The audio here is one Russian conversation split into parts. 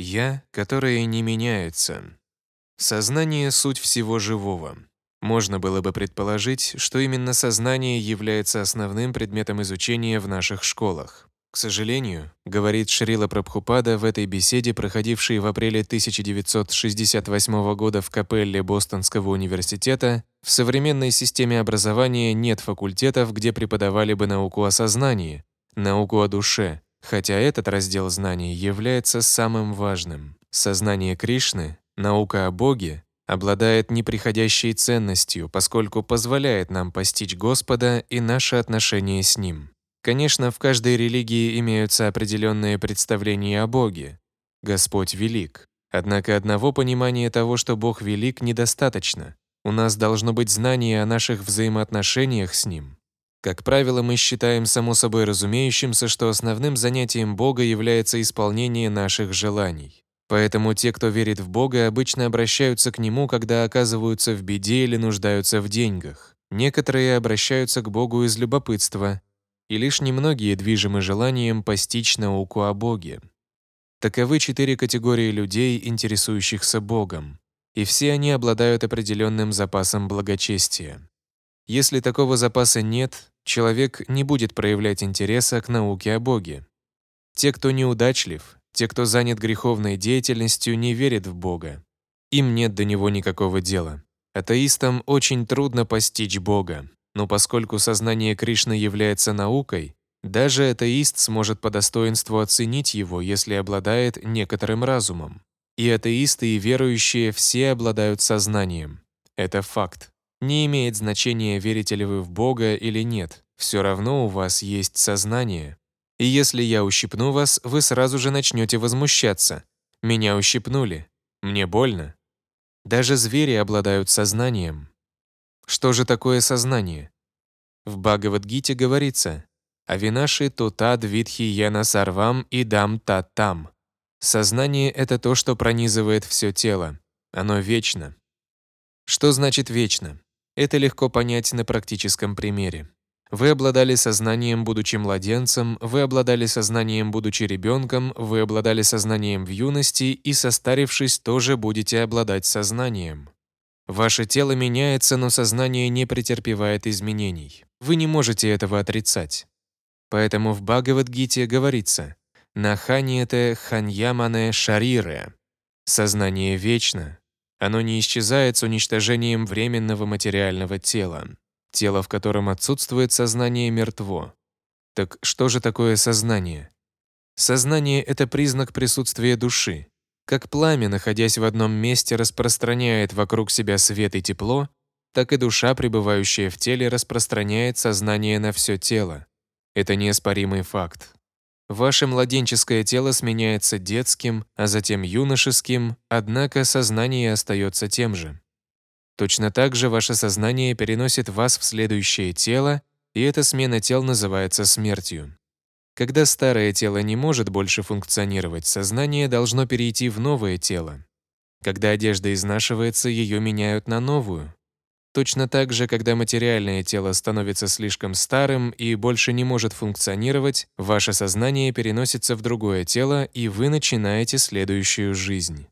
«я», которые не меняются. Сознание — суть всего живого. Можно было бы предположить, что именно сознание является основным предметом изучения в наших школах. К сожалению, говорит Шрила Прабхупада в этой беседе, проходившей в апреле 1968 года в капелле Бостонского университета, в современной системе образования нет факультетов, где преподавали бы науку о сознании, науку о душе, хотя этот раздел знаний является самым важным. Сознание Кришны, наука о Боге, обладает неприходящей ценностью, поскольку позволяет нам постичь Господа и наши отношения с Ним. Конечно, в каждой религии имеются определенные представления о Боге. Господь велик. Однако одного понимания того, что Бог велик, недостаточно. У нас должно быть знание о наших взаимоотношениях с Ним. Как правило, мы считаем само собой разумеющимся, что основным занятием Бога является исполнение наших желаний. Поэтому те, кто верит в Бога, обычно обращаются к Нему, когда оказываются в беде или нуждаются в деньгах. Некоторые обращаются к Богу из любопытства, и лишь немногие движимы желанием постичь науку о Боге. Таковы четыре категории людей, интересующихся Богом, и все они обладают определенным запасом благочестия. Если такого запаса нет, человек не будет проявлять интереса к науке о Боге. Те, кто неудачлив, те, кто занят греховной деятельностью, не верят в Бога. Им нет до него никакого дела. Атеистам очень трудно постичь Бога, но поскольку сознание Кришны является наукой, даже атеист сможет по достоинству оценить его, если обладает некоторым разумом. И атеисты, и верующие все обладают сознанием. Это факт. Не имеет значения, верите ли вы в Бога или нет, все равно у вас есть сознание. И если я ущипну вас, вы сразу же начнете возмущаться. Меня ущипнули. Мне больно. Даже звери обладают сознанием. Что же такое сознание? В Бхагавадгите говорится «Авинаши тутад витхи яна сарвам и дам та там». Сознание — это то, что пронизывает все тело. Оно вечно. Что значит «вечно»? Это легко понять на практическом примере. Вы обладали сознанием, будучи младенцем, вы обладали сознанием, будучи ребенком, вы обладали сознанием в юности и, состарившись, тоже будете обладать сознанием. Ваше тело меняется, но сознание не претерпевает изменений. Вы не можете этого отрицать. Поэтому в Бхагавадгите говорится «Наханиете ханьямане шарире» — «Сознание вечно, оно не исчезает с уничтожением временного материального тела. Тело, в котором отсутствует сознание, мертво. Так что же такое сознание? Сознание — это признак присутствия души. Как пламя, находясь в одном месте, распространяет вокруг себя свет и тепло, так и душа, пребывающая в теле, распространяет сознание на все тело. Это неоспоримый факт. Ваше младенческое тело сменяется детским, а затем юношеским, однако сознание остается тем же. Точно так же ваше сознание переносит вас в следующее тело, и эта смена тел называется смертью. Когда старое тело не может больше функционировать, сознание должно перейти в новое тело. Когда одежда изнашивается, ее меняют на новую. Точно так же, когда материальное тело становится слишком старым и больше не может функционировать, ваше сознание переносится в другое тело, и вы начинаете следующую жизнь.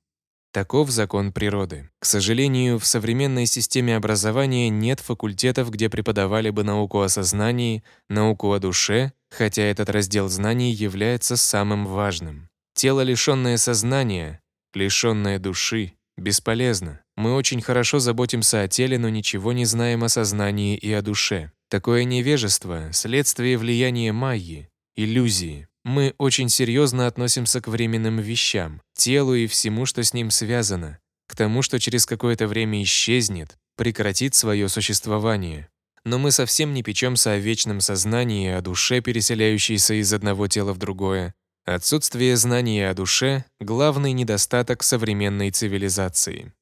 Таков закон природы. К сожалению, в современной системе образования нет факультетов, где преподавали бы науку о сознании, науку о душе, хотя этот раздел знаний является самым важным. Тело, лишенное сознания, лишенное души, бесполезно. Мы очень хорошо заботимся о теле, но ничего не знаем о сознании и о душе. Такое невежество — следствие влияния майи, иллюзии. Мы очень серьезно относимся к временным вещам, телу и всему, что с ним связано, к тому, что через какое-то время исчезнет, прекратит свое существование. Но мы совсем не печемся о вечном сознании о душе, переселяющейся из одного тела в другое. Отсутствие знания о душе — главный недостаток современной цивилизации.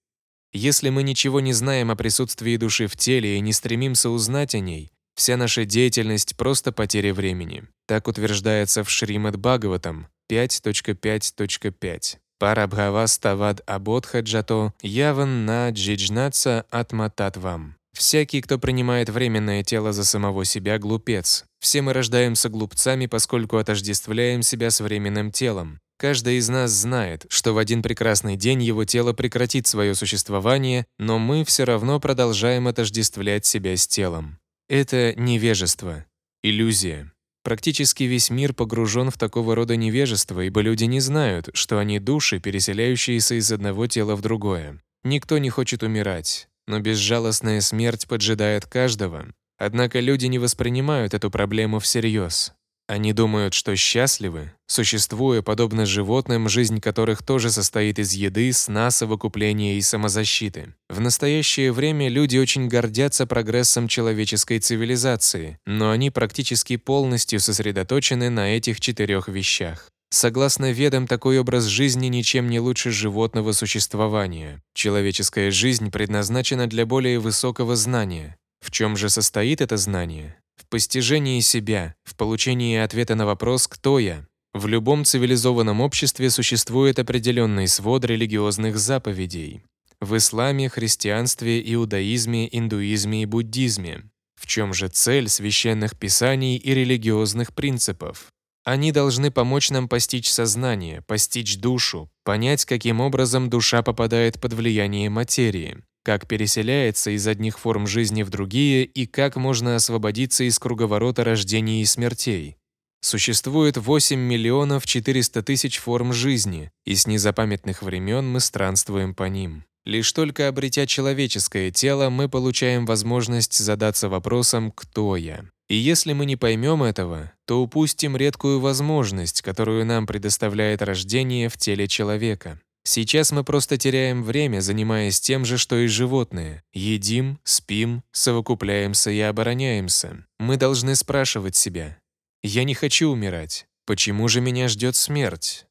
Если мы ничего не знаем о присутствии души в теле и не стремимся узнать о ней, вся наша деятельность — просто потеря времени. Так утверждается в Шримад Бхагаватам 5.5.5. Парабхаваставад абодха джато яван на джиджнаца атмататвам. Всякий, кто принимает временное тело за самого себя, глупец. Все мы рождаемся глупцами, поскольку отождествляем себя с временным телом. Каждый из нас знает, что в один прекрасный день его тело прекратит свое существование, но мы все равно продолжаем отождествлять себя с телом. Это невежество, иллюзия. Практически весь мир погружен в такого рода невежество, ибо люди не знают, что они души, переселяющиеся из одного тела в другое. Никто не хочет умирать, но безжалостная смерть поджидает каждого. Однако люди не воспринимают эту проблему всерьез. Они думают, что счастливы, существуя подобно животным, жизнь которых тоже состоит из еды, сна, совокупления и самозащиты. В настоящее время люди очень гордятся прогрессом человеческой цивилизации, но они практически полностью сосредоточены на этих четырех вещах. Согласно ведам, такой образ жизни ничем не лучше животного существования. Человеческая жизнь предназначена для более высокого знания. В чем же состоит это знание? в постижении себя, в получении ответа на вопрос «Кто я?». В любом цивилизованном обществе существует определенный свод религиозных заповедей. В исламе, христианстве, иудаизме, индуизме и буддизме. В чем же цель священных писаний и религиозных принципов? Они должны помочь нам постичь сознание, постичь душу, понять, каким образом душа попадает под влияние материи, как переселяется из одних форм жизни в другие и как можно освободиться из круговорота рождений и смертей. Существует 8 миллионов 400 тысяч форм жизни, и с незапамятных времен мы странствуем по ним. Лишь только обретя человеческое тело, мы получаем возможность задаться вопросом «Кто я?». И если мы не поймем этого, то упустим редкую возможность, которую нам предоставляет рождение в теле человека. Сейчас мы просто теряем время, занимаясь тем же, что и животные. Едим, спим, совокупляемся и обороняемся. Мы должны спрашивать себя. Я не хочу умирать. Почему же меня ждет смерть?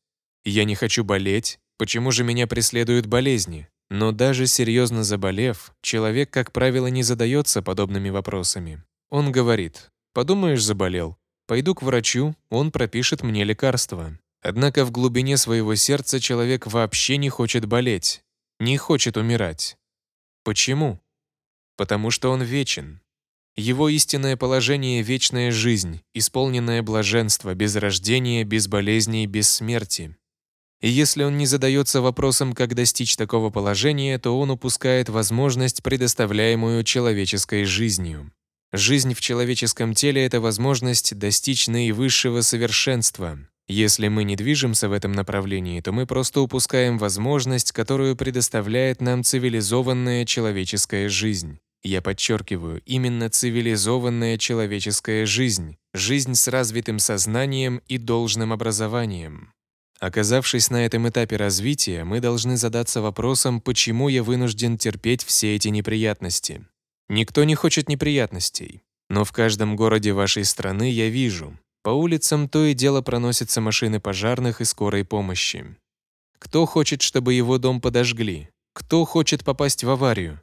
Я не хочу болеть. Почему же меня преследуют болезни? Но даже серьезно заболев, человек, как правило, не задается подобными вопросами. Он говорит, подумаешь, заболел. Пойду к врачу, он пропишет мне лекарство. Однако в глубине своего сердца человек вообще не хочет болеть, не хочет умирать. Почему? Потому что он вечен. Его истинное положение — вечная жизнь, исполненное блаженство, без рождения, без болезней, без смерти. И если он не задается вопросом, как достичь такого положения, то он упускает возможность, предоставляемую человеческой жизнью. Жизнь в человеческом теле — это возможность достичь наивысшего совершенства, если мы не движемся в этом направлении, то мы просто упускаем возможность, которую предоставляет нам цивилизованная человеческая жизнь. Я подчеркиваю, именно цивилизованная человеческая жизнь, жизнь с развитым сознанием и должным образованием. Оказавшись на этом этапе развития, мы должны задаться вопросом, почему я вынужден терпеть все эти неприятности. Никто не хочет неприятностей, но в каждом городе вашей страны я вижу, по улицам то и дело проносятся машины пожарных и скорой помощи. Кто хочет, чтобы его дом подожгли? Кто хочет попасть в аварию?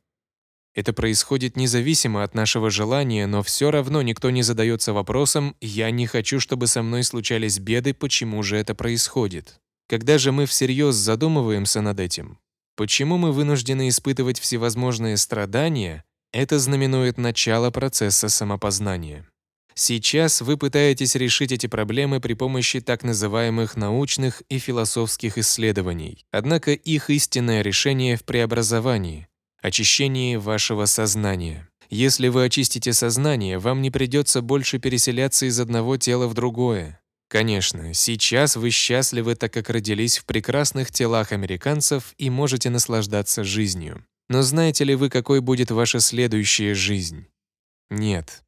Это происходит независимо от нашего желания, но все равно никто не задается вопросом «я не хочу, чтобы со мной случались беды, почему же это происходит?». Когда же мы всерьез задумываемся над этим, почему мы вынуждены испытывать всевозможные страдания, это знаменует начало процесса самопознания. Сейчас вы пытаетесь решить эти проблемы при помощи так называемых научных и философских исследований. Однако их истинное решение в преобразовании, очищении вашего сознания. Если вы очистите сознание, вам не придется больше переселяться из одного тела в другое. Конечно, сейчас вы счастливы, так как родились в прекрасных телах американцев и можете наслаждаться жизнью. Но знаете ли вы, какой будет ваша следующая жизнь? Нет,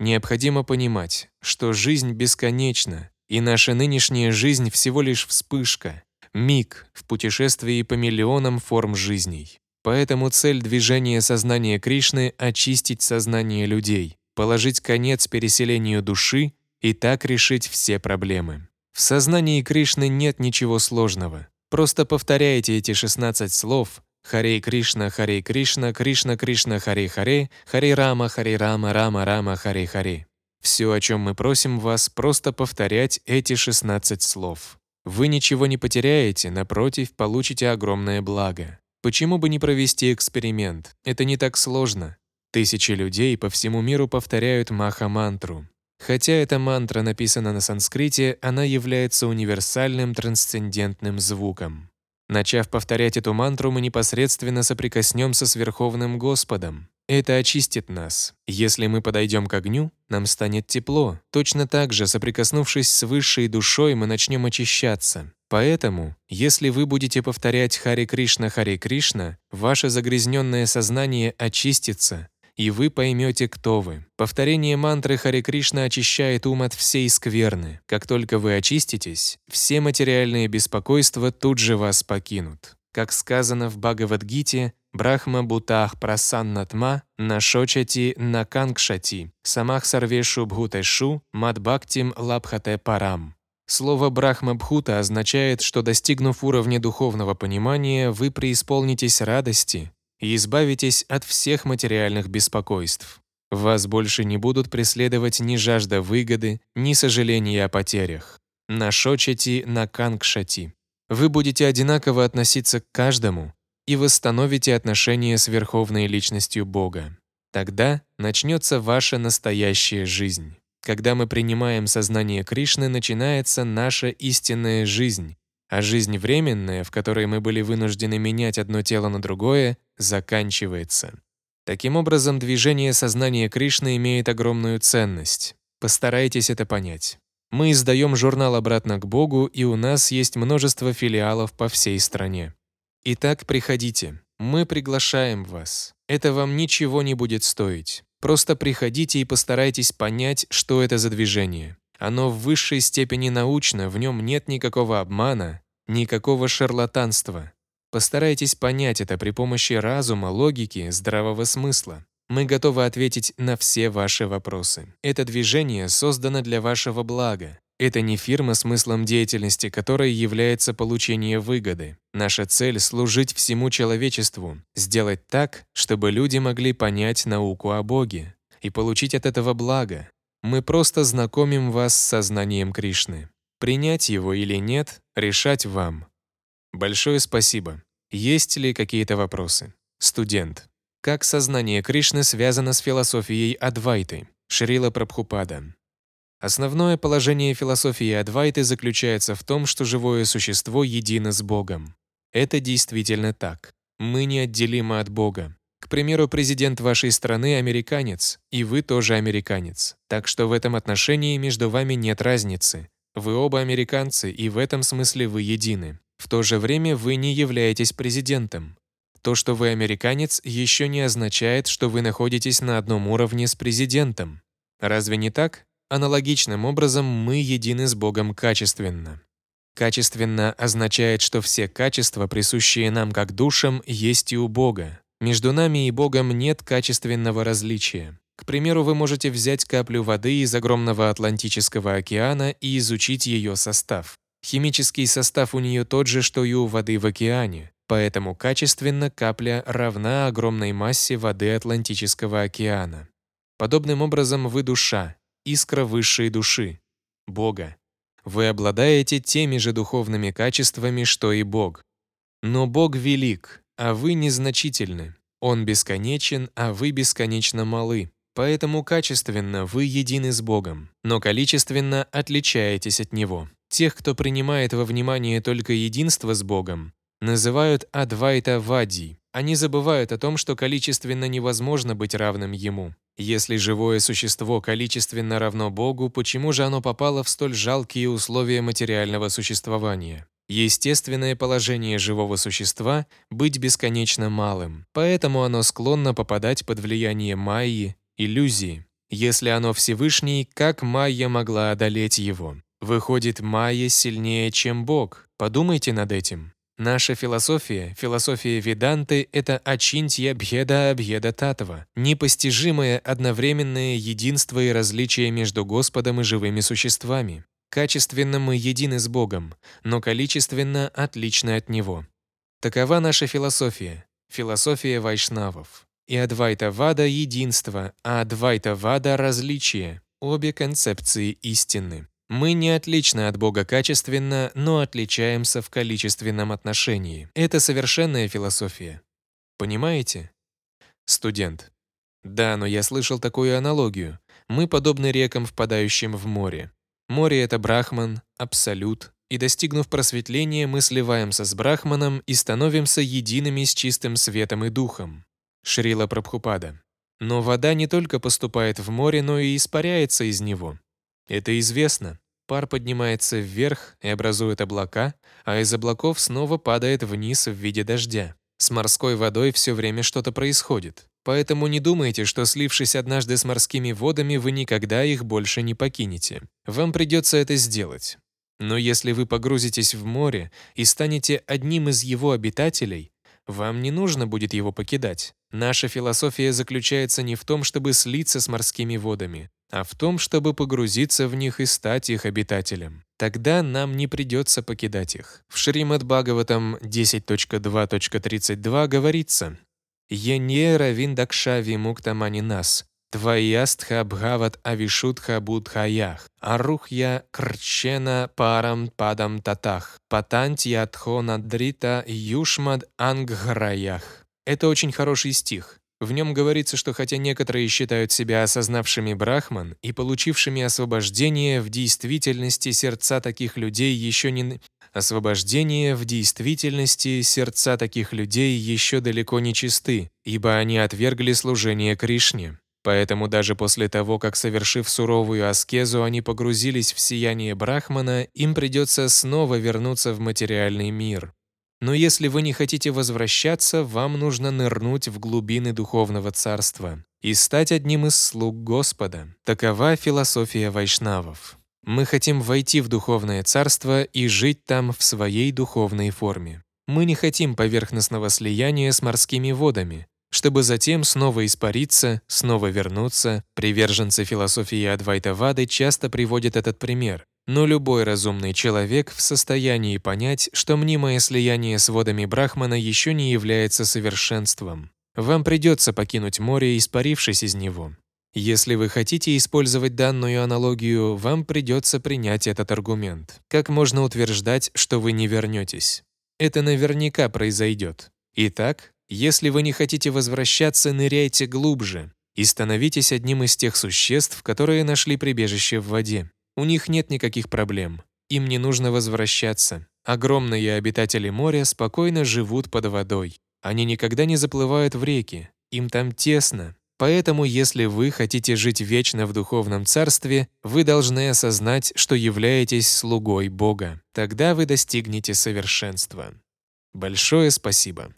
Необходимо понимать, что жизнь бесконечна, и наша нынешняя жизнь всего лишь вспышка, миг в путешествии по миллионам форм жизней. Поэтому цель движения сознания Кришны — очистить сознание людей, положить конец переселению души и так решить все проблемы. В сознании Кришны нет ничего сложного. Просто повторяйте эти 16 слов, Харе Кришна, Харе Кришна, Кришна Кришна, Харе Харе, Харе Рама, Харе Рама, Рама Рама, Харе Харе. Все, о чем мы просим вас, просто повторять эти 16 слов. Вы ничего не потеряете, напротив, получите огромное благо. Почему бы не провести эксперимент? Это не так сложно. Тысячи людей по всему миру повторяют маха-мантру. Хотя эта мантра написана на санскрите, она является универсальным трансцендентным звуком. Начав повторять эту мантру, мы непосредственно соприкоснемся с Верховным Господом. Это очистит нас. Если мы подойдем к огню, нам станет тепло. Точно так же, соприкоснувшись с высшей душой, мы начнем очищаться. Поэтому, если вы будете повторять Хари Кришна, Хари Кришна, ваше загрязненное сознание очистится, и вы поймете, кто вы. Повторение мантры Хари Кришна очищает ум от всей скверны. Как только вы очиститесь, все материальные беспокойства тут же вас покинут. Как сказано в Бхагавадгите, Брахма Бутах Прасаннатма Нашочати Накангшати Самах Сарвешу Бхутешу Мадбхактим Лабхате Парам. Слово «брахма-бхута» означает, что достигнув уровня духовного понимания, вы преисполнитесь радости, и избавитесь от всех материальных беспокойств. Вас больше не будут преследовать ни жажда выгоды, ни сожаления о потерях. Нашочати накангшати. Вы будете одинаково относиться к каждому и восстановите отношения с Верховной Личностью Бога. Тогда начнется ваша настоящая жизнь. Когда мы принимаем сознание Кришны, начинается наша истинная жизнь, а жизнь временная, в которой мы были вынуждены менять одно тело на другое, заканчивается. Таким образом, движение сознания Кришны имеет огромную ценность. Постарайтесь это понять. Мы издаем журнал «Обратно к Богу», и у нас есть множество филиалов по всей стране. Итак, приходите. Мы приглашаем вас. Это вам ничего не будет стоить. Просто приходите и постарайтесь понять, что это за движение. Оно в высшей степени научно, в нем нет никакого обмана, никакого шарлатанства. Постарайтесь понять это при помощи разума, логики, здравого смысла. Мы готовы ответить на все ваши вопросы. Это движение создано для вашего блага. Это не фирма, смыслом деятельности которой является получение выгоды. Наша цель — служить всему человечеству, сделать так, чтобы люди могли понять науку о Боге и получить от этого благо, мы просто знакомим вас с сознанием Кришны. Принять его или нет, решать вам. Большое спасибо. Есть ли какие-то вопросы? Студент. Как сознание Кришны связано с философией Адвайты? Шрила Прабхупада. Основное положение философии Адвайты заключается в том, что живое существо едино с Богом. Это действительно так. Мы неотделимы от Бога. К примеру, президент вашей страны американец, и вы тоже американец. Так что в этом отношении между вами нет разницы. Вы оба американцы, и в этом смысле вы едины. В то же время вы не являетесь президентом. То, что вы американец, еще не означает, что вы находитесь на одном уровне с президентом. Разве не так? Аналогичным образом мы едины с Богом качественно. Качественно означает, что все качества, присущие нам как душам, есть и у Бога. Между нами и Богом нет качественного различия. К примеру, вы можете взять каплю воды из огромного Атлантического океана и изучить ее состав. Химический состав у нее тот же, что и у воды в океане, поэтому качественно капля равна огромной массе воды Атлантического океана. Подобным образом вы душа, искра высшей души, Бога. Вы обладаете теми же духовными качествами, что и Бог. Но Бог велик, а вы незначительны. Он бесконечен, а вы бесконечно малы. Поэтому качественно вы едины с Богом, но количественно отличаетесь от Него. Тех, кто принимает во внимание только единство с Богом, называют Адвайта Вади. Они забывают о том, что количественно невозможно быть равным Ему. Если живое существо количественно равно Богу, почему же оно попало в столь жалкие условия материального существования? Естественное положение живого существа — быть бесконечно малым, поэтому оно склонно попадать под влияние майи, иллюзии. Если оно Всевышний, как майя могла одолеть его? Выходит, майя сильнее, чем Бог. Подумайте над этим. Наша философия, философия Веданты — это очинтья бхеда абхеда татва, непостижимое одновременное единство и различие между Господом и живыми существами. Качественно мы едины с Богом, но количественно отличны от Него. Такова наша философия, философия вайшнавов. И Адвайта Вада — единство, а Адвайта Вада — различие, обе концепции истины. Мы не отличны от Бога качественно, но отличаемся в количественном отношении. Это совершенная философия. Понимаете? Студент. Да, но я слышал такую аналогию. Мы подобны рекам, впадающим в море. Море — это Брахман, Абсолют, и достигнув просветления, мы сливаемся с Брахманом и становимся едиными с чистым светом и духом. Шрила Прабхупада. Но вода не только поступает в море, но и испаряется из него. Это известно. Пар поднимается вверх и образует облака, а из облаков снова падает вниз в виде дождя. С морской водой все время что-то происходит. Поэтому не думайте, что слившись однажды с морскими водами, вы никогда их больше не покинете. Вам придется это сделать. Но если вы погрузитесь в море и станете одним из его обитателей, вам не нужно будет его покидать. Наша философия заключается не в том, чтобы слиться с морскими водами, а в том, чтобы погрузиться в них и стать их обитателем. Тогда нам не придется покидать их. В Шримад Бхагаватам 10.2.32 говорится «Ение равиндакша вимуктамани нас, тваястха бхават авишутха будхаях, арухья крчена парам падам татах, патантья тхона дрита юшмад ангхраях». Это очень хороший стих. В нем говорится, что хотя некоторые считают себя осознавшими Брахман и получившими освобождение, в действительности сердца таких людей еще не... Освобождение в действительности сердца таких людей еще далеко не чисты, ибо они отвергли служение Кришне. Поэтому даже после того, как совершив суровую аскезу, они погрузились в сияние Брахмана, им придется снова вернуться в материальный мир. Но если вы не хотите возвращаться, вам нужно нырнуть в глубины духовного царства и стать одним из слуг Господа. Такова философия вайшнавов. Мы хотим войти в духовное царство и жить там в своей духовной форме. Мы не хотим поверхностного слияния с морскими водами, чтобы затем снова испариться, снова вернуться. Приверженцы философии Адвайтавады часто приводят этот пример. Но любой разумный человек в состоянии понять, что мнимое слияние с водами Брахмана еще не является совершенством. Вам придется покинуть море, испарившись из него. Если вы хотите использовать данную аналогию, вам придется принять этот аргумент. Как можно утверждать, что вы не вернетесь? Это наверняка произойдет. Итак, если вы не хотите возвращаться, ныряйте глубже и становитесь одним из тех существ, которые нашли прибежище в воде. У них нет никаких проблем. Им не нужно возвращаться. Огромные обитатели моря спокойно живут под водой. Они никогда не заплывают в реки. Им там тесно. Поэтому, если вы хотите жить вечно в духовном царстве, вы должны осознать, что являетесь слугой Бога. Тогда вы достигнете совершенства. Большое спасибо.